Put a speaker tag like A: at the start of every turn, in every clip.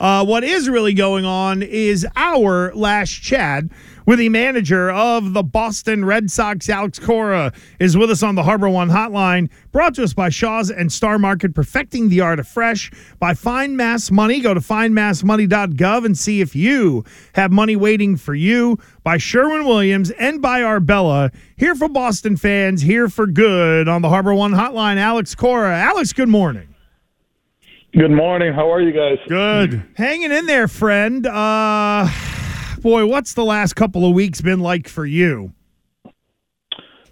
A: Uh, what is really going on is our last Chad with the manager of the Boston Red Sox, Alex Cora, is with us on the HarborOne hotline, brought to us by Shaw's and Star Market, perfecting the art of fresh by Find Mass Money. Go to findmassmoney.gov and see if you have money waiting for you by Sherwin Williams and by Arbella. Here for Boston fans, here for good on the HarborOne hotline, Alex Cora. Alex, good morning.
B: Good morning. How are you guys?
A: Good. Hanging in there, friend. Uh boy, what's the last couple of weeks been like for you?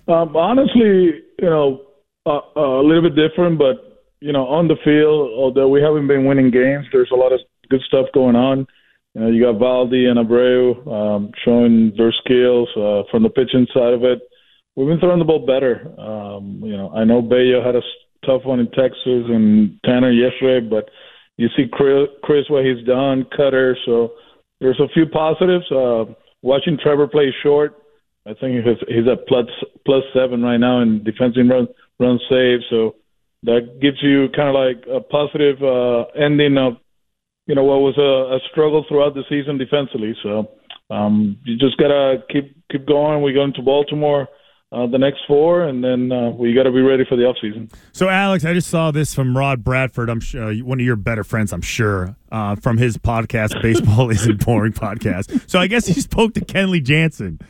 B: Um, honestly, you know, uh, uh, a little bit different, but you know, on the field, although we haven't been winning games, there's a lot of good stuff going on. You know, you got Valdi and Abreu um, showing their skills uh, from the pitching side of it. We've been throwing the ball better. Um, you know, I know Bello had a tough one in Texas and Tanner yesterday, but you see Chris, Chris what he's done, Kutter. So there's a few positives. Uh, watching Trevor play short, I think he's, he's at plus plus seven right now in defensive run run save. So that gives you kind of like a positive uh, ending of you know what was a, a struggle throughout the season defensively. So um, you just gotta keep keep going. We go into Baltimore uh, the next four, and then uh, we got to be ready for the offseason.
A: So, Alex, I just saw this from Rob Bradford. I'm sure uh, one of your better friends, I'm sure, uh, from his podcast, Baseball Isn't Boring podcast. So, I guess he spoke to Kenley Jansen.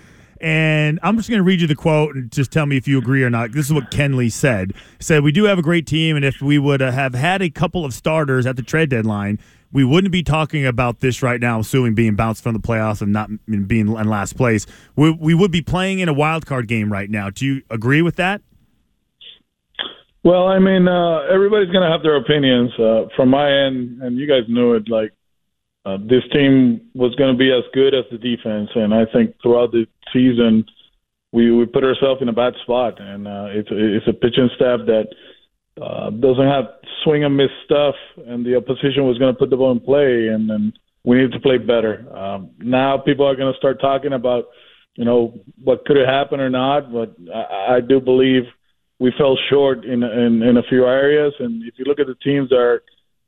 A: And I'm just going to read you the quote and just tell me if you agree or not. This is what Kenley said. He said, We do have a great team, and if we would have had a couple of starters at the trade deadline, we wouldn't be talking about this right now, assuming being bounced from the playoffs and not being in last place. We, we would be playing in a wild card game right now. Do you agree with that?
B: Well, I mean, uh, everybody's going to have their opinions. Uh, from my end, and you guys knew it, like uh, this team was going to be as good as the defense, and I think throughout the season, we we put ourselves in a bad spot, and uh, it's it's a pitching staff that uh, doesn't have swing and miss stuff, and the opposition was going to put the ball in play, and then we need to play better. Um, now people are going to start talking about, you know, what could have happened or not, but I, I do believe we fell short in, in in a few areas. And if you look at the teams that are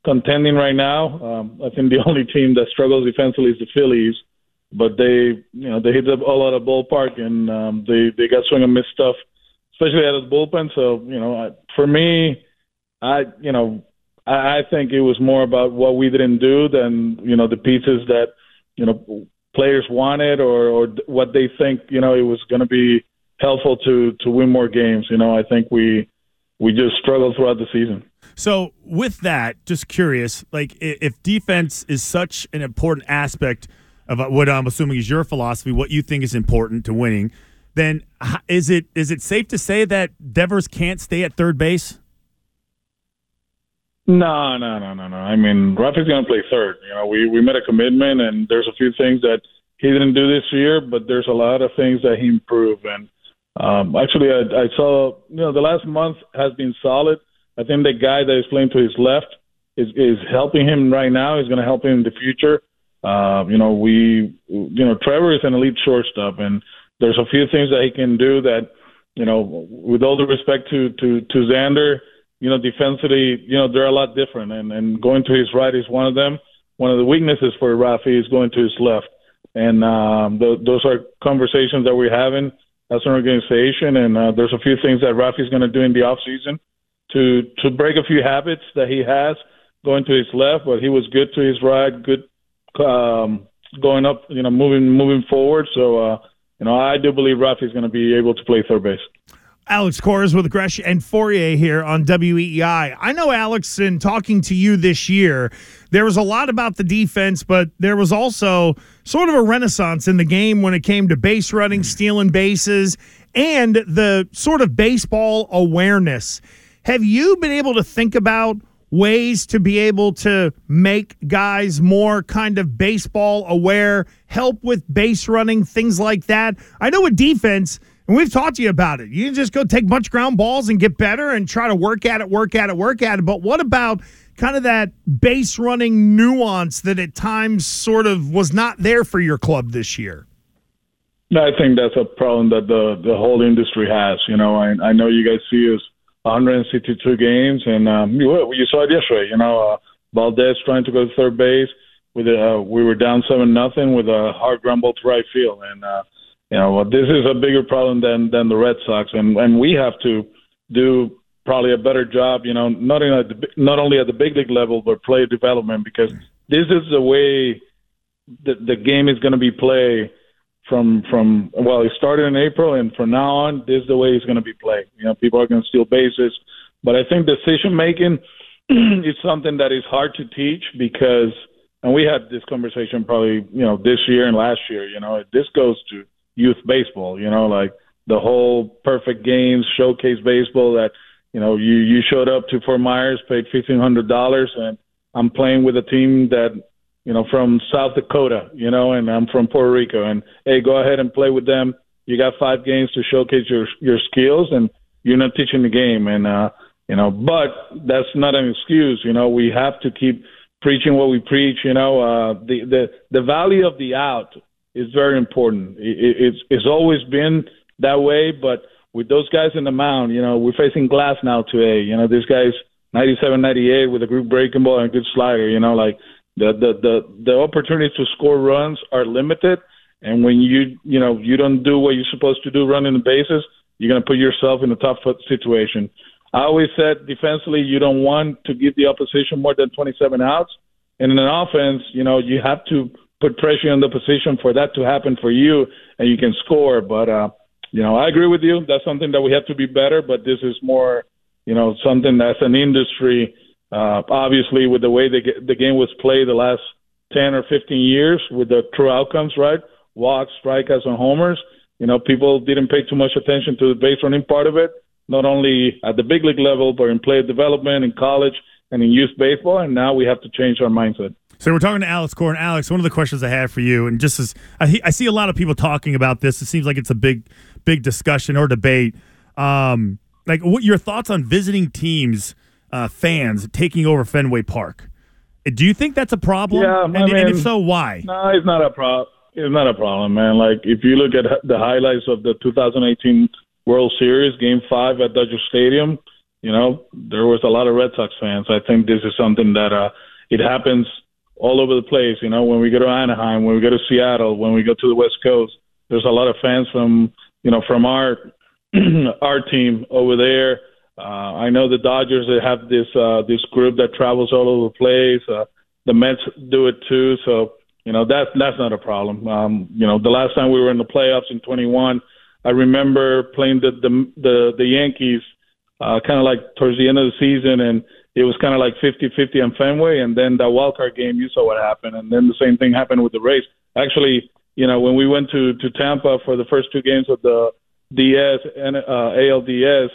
B: contending right now, um, I think the only team that struggles defensively is the Phillies. But they, you know, they hit the ball out of ballpark, and um, they they got swing and miss stuff especially out of the bullpen. So you know, for me, I you know, I, I think it was more about what we didn't do than you know the pieces that you know players wanted or or what they think you know it was going to be helpful to to win more games. You know, I think we we just struggled throughout the season.
A: So, with that, just curious, like if defense is such an important aspect of uh, what I'm assuming is your philosophy, what you think is important to winning, then is it is it safe to say that Devers can't stay at third base?
B: No, no, no, no, no. I mean, Rafi's going to play third. You know, we we made a commitment, and there's a few things that he didn't do this year, but there's a lot of things that he improved. And um, actually, I, I saw you know the last month has been solid. I think the guy that is playing to his left is is helping him right now. Is going to help him in the future. Uh, you know, we you know Trevor is an elite shortstop, and there's a few things that he can do that, you know, with all the respect to to to Xander, you know, defensively, you know, they're a lot different, and and going to his right is one of them. One of the weaknesses for Rafi is going to his left, and um, th- those are conversations that we're having as an organization. And uh, there's a few things that Rafi's going to do in the off season to to break a few habits that he has going to his left, but he was good to his right, good um, going up, you know, moving moving forward. So, uh, you know, I do believe Rafi's going to be able to play third base.
C: Alex Cora with Gresh and Fauria here on WEEI. I know, Alex, in talking to you this year, there was a lot about the defense, but there was also sort of a renaissance in the game when it came to base running, stealing bases, and the sort of baseball awareness. Have you been able to think about ways to be able to make guys more kind of baseball aware, help with base running, things like that? I know with defense, and we've talked to you about it. You can just go take bunch ground balls and get better and try to work at it, work at it, work at it. But what about kind of that base running nuance that at times sort of was not there for your club this year?
B: I think that's a problem that the the whole industry has. You know, I I know you guys see us 162 games, and um, you, saw it yesterday. You know, uh, Valdez trying to go to third base with uh, we were down seven nothing with a hard ground to right field, and uh, you know, well, this is a bigger problem than than the Red Sox, and and we have to do probably a better job. You know, not in a, not only at the big league level, but player development because this is the way the the game is going to be played from from well, it started in April, and from now on, this is the way it's going to be played. You know, people are going to steal bases, but I think decision making is something that is hard to teach because, and we had this conversation probably you know this year and last year. You know, this goes to youth baseball. You know, like the whole perfect games showcase baseball that you know you you showed up to Fort Myers, paid fifteen hundred dollars, and I'm playing with a team that you know from South Dakota, you know, and I'm from Puerto Rico, and hey, go ahead and play with them. You got five games to showcase your your skills, and you're not teaching the game, and uh, you know, but that's not an excuse. You know, we have to keep preaching what we preach. You know, uh, the the the value of the out is very important. It, it's it's always been that way, but with those guys in the mound, you know, we're facing glass now today. You know, this guy's 97, 98 with a group breaking ball and a good slider. You know, like the the the the opportunities to score runs are limited, and when you you know you don't do what you're supposed to do running the bases, you're going to put yourself in a tough situation. I always said defensively, you don't want to give the opposition more than 27 outs. And in an offense, you know, you have to put pressure on the position for that to happen for you, and you can score. But uh, you know, I agree with you. That's something that we have to be better. But this is more, you know, something that's an industry. Uh, obviously, with the way the the game was played the last ten or fifteen years, with the true outcomes, right? Walks, strikeouts, and homers. You know, people didn't pay too much attention to the base running part of it, not only at the big league level, but in player development, in college, and in youth baseball. And now we have to change our mindset.
A: So we're talking to Alex Cora. Alex, one of the questions I have for you, and just as I, I, see a lot of people talking about this, it seems like it's a big, big discussion or debate. Um, like, what your thoughts on visiting teams, uh, fans taking over Fenway Park? Do you think that's a problem?
B: Yeah,
A: and,
B: I mean,
A: and if so, why?
B: No, it's not a problem. It's not a problem, man. Like if you look at the highlights of the 2018 World Series Game Five at Dodger Stadium, you know there was a lot of Red Sox fans. I think this is something that uh, it happens all over the place. You know, when we go to Anaheim, when we go to Seattle, when we go to the West Coast, there's a lot of fans from you know from our our team over there. Uh, I know the Dodgers they have this uh, this group that travels all over the place. Uh, the Mets do it too, so you know that's that's not a problem. Um, you know, the last time we were in the playoffs in 21, I remember playing the the the, the Yankees uh, kind of like towards the end of the season, and it was kind of like 50-50 on Fenway, and then that wild card game, you saw what happened, and then the same thing happened with the Rays. Actually, you know, when we went to to Tampa for the first two games of the DS and uh, ALDS,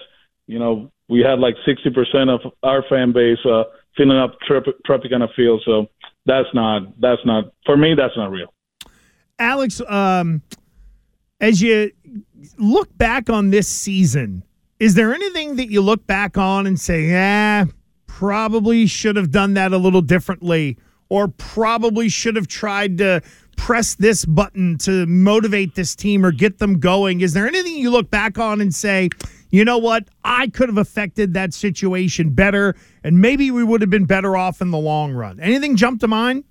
B: you know, we had like 60% of our fan base uh, filling up Trop- Tropicana Field. So that's not that's not for me. That's not real.
C: Alex, um, as you look back on this season, is there anything that you look back on and say, "Yeah"? probably should have done that a little differently or probably should have tried to press this button to motivate this team or get them going? Is there anything you look back on and say, you know what, I could have affected that situation better and maybe we would have been better off in the long run? Anything jump to mind?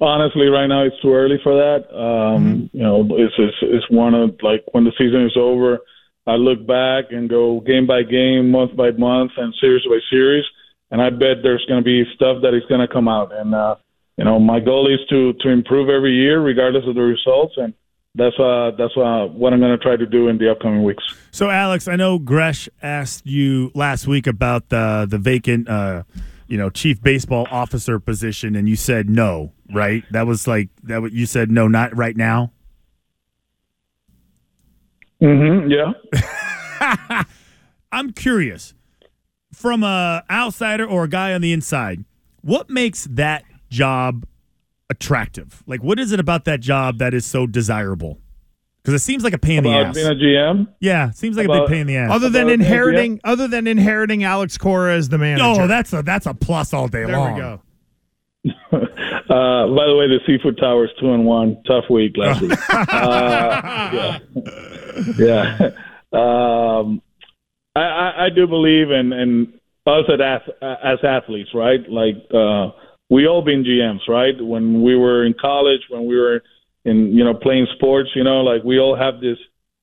B: Honestly, right now it's too early for that. Um, mm-hmm. You know, it's, it's it's one of like when the season is over I look back and go game by game, month by month, and series by series, and I bet there's going to be stuff that is going to come out. And uh, you know, my goal is to to improve every year, regardless of the results, and that's uh that's uh, what I'm going to try to do in the upcoming weeks.
A: So, Alex, I know Gresh asked you last week about the the vacant, uh, you know, chief baseball officer position, and you said no, right? That was like that. What you said no, not right now.
B: Mm-hmm. Yeah.
A: I'm curious, from a outsider or a guy on the inside, what makes that job attractive? Like, what is it about that job that is so desirable? Because it seems like a pain in the ass.
B: being a GM.
A: yeah, seems like a big pain in the ass.
C: Other than inheriting, other than inheriting Alex Cora as the manager.
A: oh, that's a that's a plus all day
C: there
A: long.
C: we go.
B: Uh, by the way, the Seafood Towers two and one. Tough week last week. uh, yeah, yeah. Um, I, I, I do believe in, in us as as athletes, right? Like uh, we all been GMs, right? When we were in college, when we were in you know playing sports, you know, like we all have this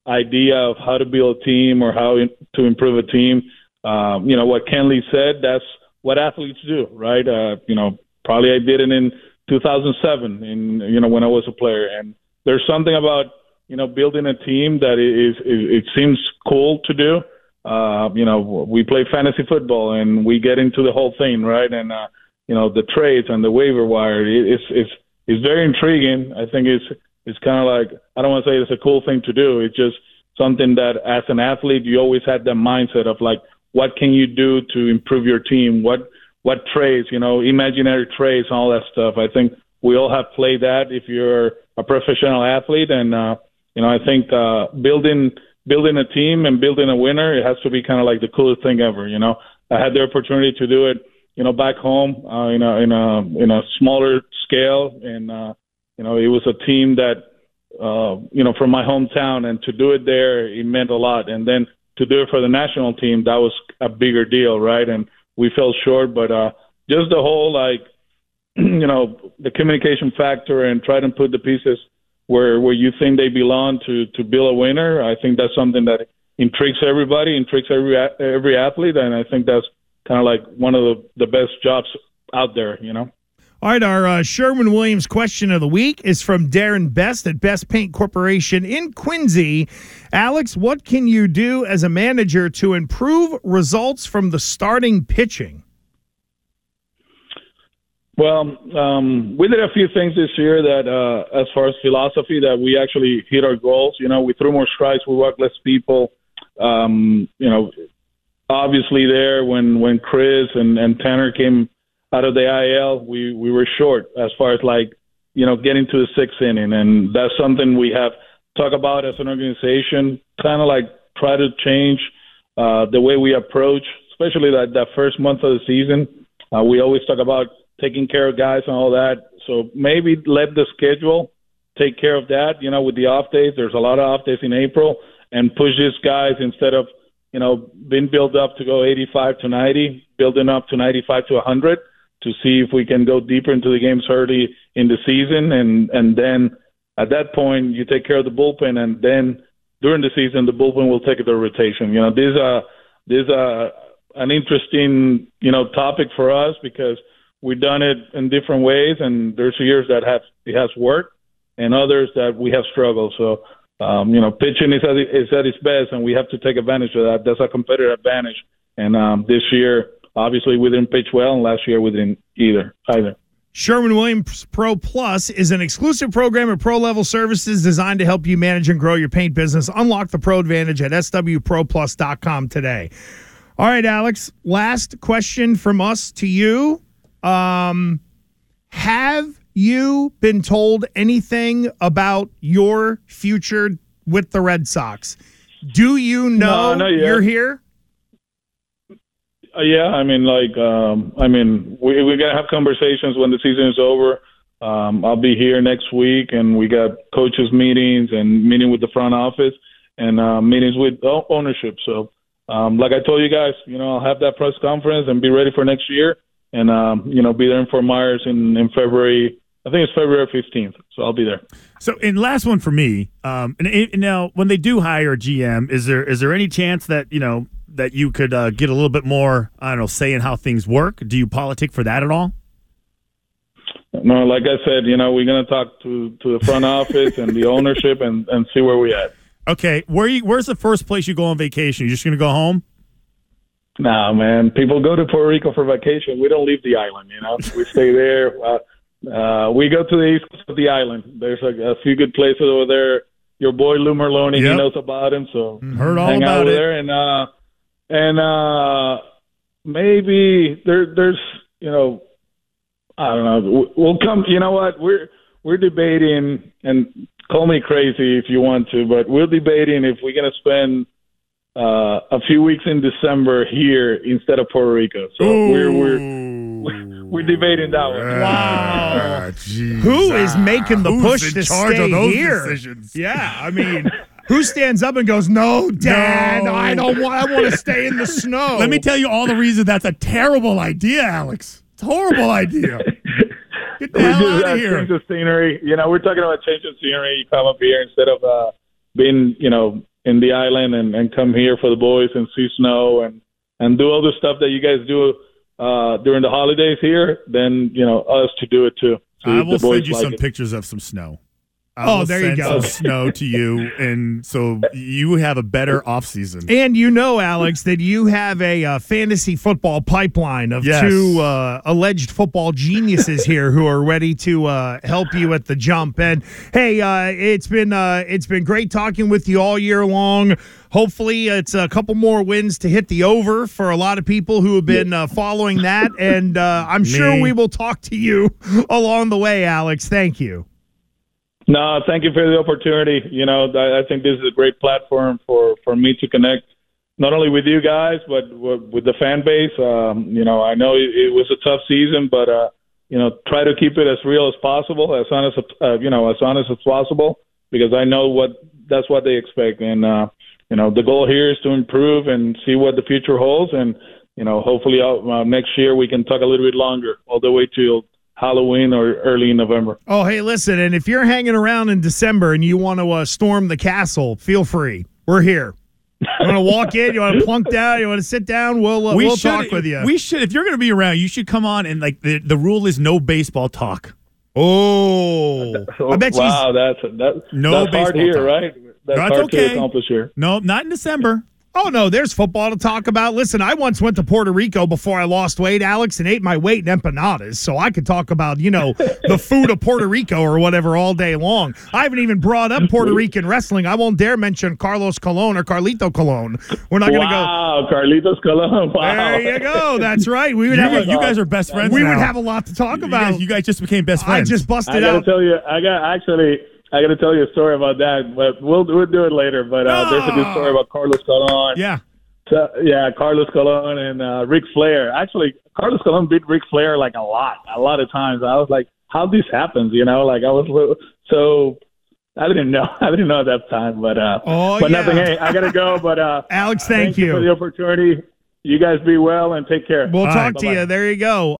B: idea of how to build a team or how in, to improve a team. Um, you know what Kenley said. That's what athletes do, right? Uh, you know, probably I did it in 2007, in you know when I was a player, and there's something about you know building a team that is, is it seems cool to do. Uh, you know, we play fantasy football and we get into the whole thing, right? And uh, you know, the trades and the waiver wire. It, it's it's it's very intriguing. I think it's it's kind of like I don't want to say it's a cool thing to do. It's just something that as an athlete you always had that mindset of like what can you do to improve your team? What what trades, you know, imaginary trades and all that stuff. I think we all have played that if you're a professional athlete and uh you know, I think uh building building a team and building a winner, it has to be kind of like the coolest thing ever, you know. I had the opportunity to do it, you know, back home uh in a in a in a smaller scale and uh you know, it was a team that uh, you know, from my hometown, and to do it there, it meant a lot. And then to do it for the national team, that was a bigger deal, right? And we fell short, but uh, just the whole like, you know, the communication factor and try to put the pieces where where you think they belong to to build a winner. I think that's something that intrigues everybody, intrigues every every athlete, and I think that's kind of like one of the the best jobs out there, you know.
C: All right, our uh, Sherwin Williams question of the week is from Darren Best at Best Paint Corporation in Quincy. Alex, what can you do as a manager to improve results from the starting pitching?
B: Well, um, we did a few things this year that, uh, as far as philosophy, that we actually hit our goals. You know, we threw more strikes, we walked less people. Um, you know, obviously there when when Chris and, and Tanner came out of the IL, we we were short as far as like you know getting to the sixth inning, and that's something we have talked about as an organization. Kind of like try to change uh, the way we approach, especially that that first month of the season. Uh, we always talk about taking care of guys and all that. So maybe let the schedule take care of that. You know, with the off days, there's a lot of off days in April, and push these guys instead of you know been built up to go 85 to 90, building up to 95 to 100 to see if we can go deeper into the games early in the season, and and then at that point you take care of the bullpen, and then during the season the bullpen will take the rotation. You know, this is this is a an interesting you know topic for us because we've done it in different ways, and there's years that have it has worked, and others that we have struggled. So, um, you know, pitching is at, is at its best, and we have to take advantage of that. That's a competitive advantage. And um, this year, obviously, we didn't pitch well, and last year we didn't either. Either.
C: Sherwin Williams Pro Plus is an exclusive program of pro level services designed to help you manage and grow your paint business. Unlock the pro advantage at swproplus.com today. All right, Alex, last question from us to you. Um, have you been told anything about your future with the Red Sox? Do you know
B: No,
C: you're here?
B: Uh, yeah, I mean, like, um, I mean, we we're gonna have conversations when the season is over. Um, I'll be here next week, and we got coaches meetings and meeting with the front office and uh, meetings with ownership. So, um, like I told you guys, you know, I'll have that press conference and be ready for next year, and um, you know, be there in Fort Myers in in February. I think it's February fifteenth, so I'll be there.
A: So, and last one for me. Um, and, and now, when they do hire a GM, is there is there any chance that you know that you could uh, get a little bit more, I don't know, say in how things work? Do you politic for that at all?
B: no, like I said, you know, we're gonna talk to to the front office and the ownership and and see where we at.
A: Okay, where you, where's the first place you go on vacation? You just gonna go home?
B: Nah, man. People go to Puerto Rico for vacation. We don't leave the island. You know, we stay there. Uh, uh, we go to the east coast of the island. There's a, a few good places over there. Your boy Lou Merloni,
A: Yep.
B: he knows about him, so
A: Heard all
B: hang out over
A: it.
B: there. And uh, and uh, maybe there there's you know I don't know. We'll come. You know what? We're we're debating, and call me crazy if you want to, but we're debating if we're gonna spend uh, a few weeks in December here instead of Puerto Rico. So we're we're we're debating that one.
C: Wow.
A: jeez.
C: Who is making the
A: Who's
C: push
A: in
C: to
A: charge
C: stay
A: of those
C: here?
A: decisions?
C: Yeah, I mean, who stands up and goes, "No, Dad,
A: No.
C: I don't want. I want to stay in the snow."
A: Let me tell you all the reasons that's a terrible idea, Alex. It's a horrible idea. Get the
B: We
A: hell
B: do
A: out
B: that
A: of here.
B: change of scenery. You know, we're talking about change of scenery. You come up here instead of uh, being, you know, in the island and, and come here for the boys and see snow and and do all the stuff that you guys do uh, during the holidays here. Then you know us to do it too. So
A: I will send you
B: like
A: some
B: it.
A: pictures of some snow. I
C: Oh, there you go.
A: Snow to you, and so you have a better off season.
C: And you know, Alex, that you have a uh, fantasy football pipeline of
A: Yes.
C: two uh, alleged football geniuses here who are ready to uh, help you at the jump. And hey, uh, it's been uh, it's been great talking with you all year long. Hopefully, it's a couple more wins to hit the over for a lot of people who have been uh, following that. And uh, I'm sure we will talk to you along the way, Alex. Thank you.
B: No, thank you for the opportunity. You know, I, think this is a great platform for for me to connect not only with you guys but with the fan base. Um, you know, I know it, it was a tough season, but uh, you know, try to keep it as real as possible, as honest, uh, you know, as honest as possible, because I know what that's what they expect, and uh, you know, the goal here is to improve and see what the future holds, and you know, hopefully uh, next year we can talk a little bit longer, all the way till Halloween or early November.
C: Oh, hey, listen, and if you're hanging around in December and you want to uh, storm the castle, feel free. We're here. You want to walk in? You want to plunk down? You want to sit down? We'll uh, we'll
A: should,
C: talk with you.
A: We should, if you're going to be around, you should come on and like the, the rule is no baseball talk.
C: oh, I bet you.
B: wow, that's that's
A: No
B: that's hard here,
A: talk.
B: right? That's
A: That's
B: hard
A: okay.
B: to accomplish here.
A: No, not in December.
C: Oh no, there's football to talk about. Listen, I once went to Puerto Rico before I lost weight, Alex, and ate my weight in empanadas. So I could talk about, you know, the food of Puerto Rico or whatever all day long. I haven't even brought up Puerto Rican wrestling. I won't dare mention Carlos Colon or Carlito Colon. We're not going to go.
B: Wow, Carlitos Colon. Wow.
C: There you go. That's right. We would
A: You,
C: have.
A: guys- you guys are best friends.
C: we would
A: now.
C: have a lot to talk
A: You
C: about.
A: guys, you guys just became best friends.
C: I
A: friends.
C: just
B: I
C: busted
B: gotta
C: out.
B: tell you, I got actually, I gotta tell you a story about that, but we'll we'll do it later. But uh, there's a good story about Carlos Colon.
A: yeah.
B: So, yeah, Carlos Colon and uh, Ric Flair. Actually, Carlos Colon beat Ric Flair like a lot, a lot of times. I was like, how this happens? You know, like I was little- so. I didn't know. I didn't know at that time, but uh,
C: Oh,
B: but
C: yeah.
B: nothing. Hey, I gotta go. But uh,
C: Alex, thank,
B: you for the opportunity. You guys be well and take care.
C: We'll
A: All
C: talk
A: right.
C: to
B: Bye-bye.
C: you. There you go.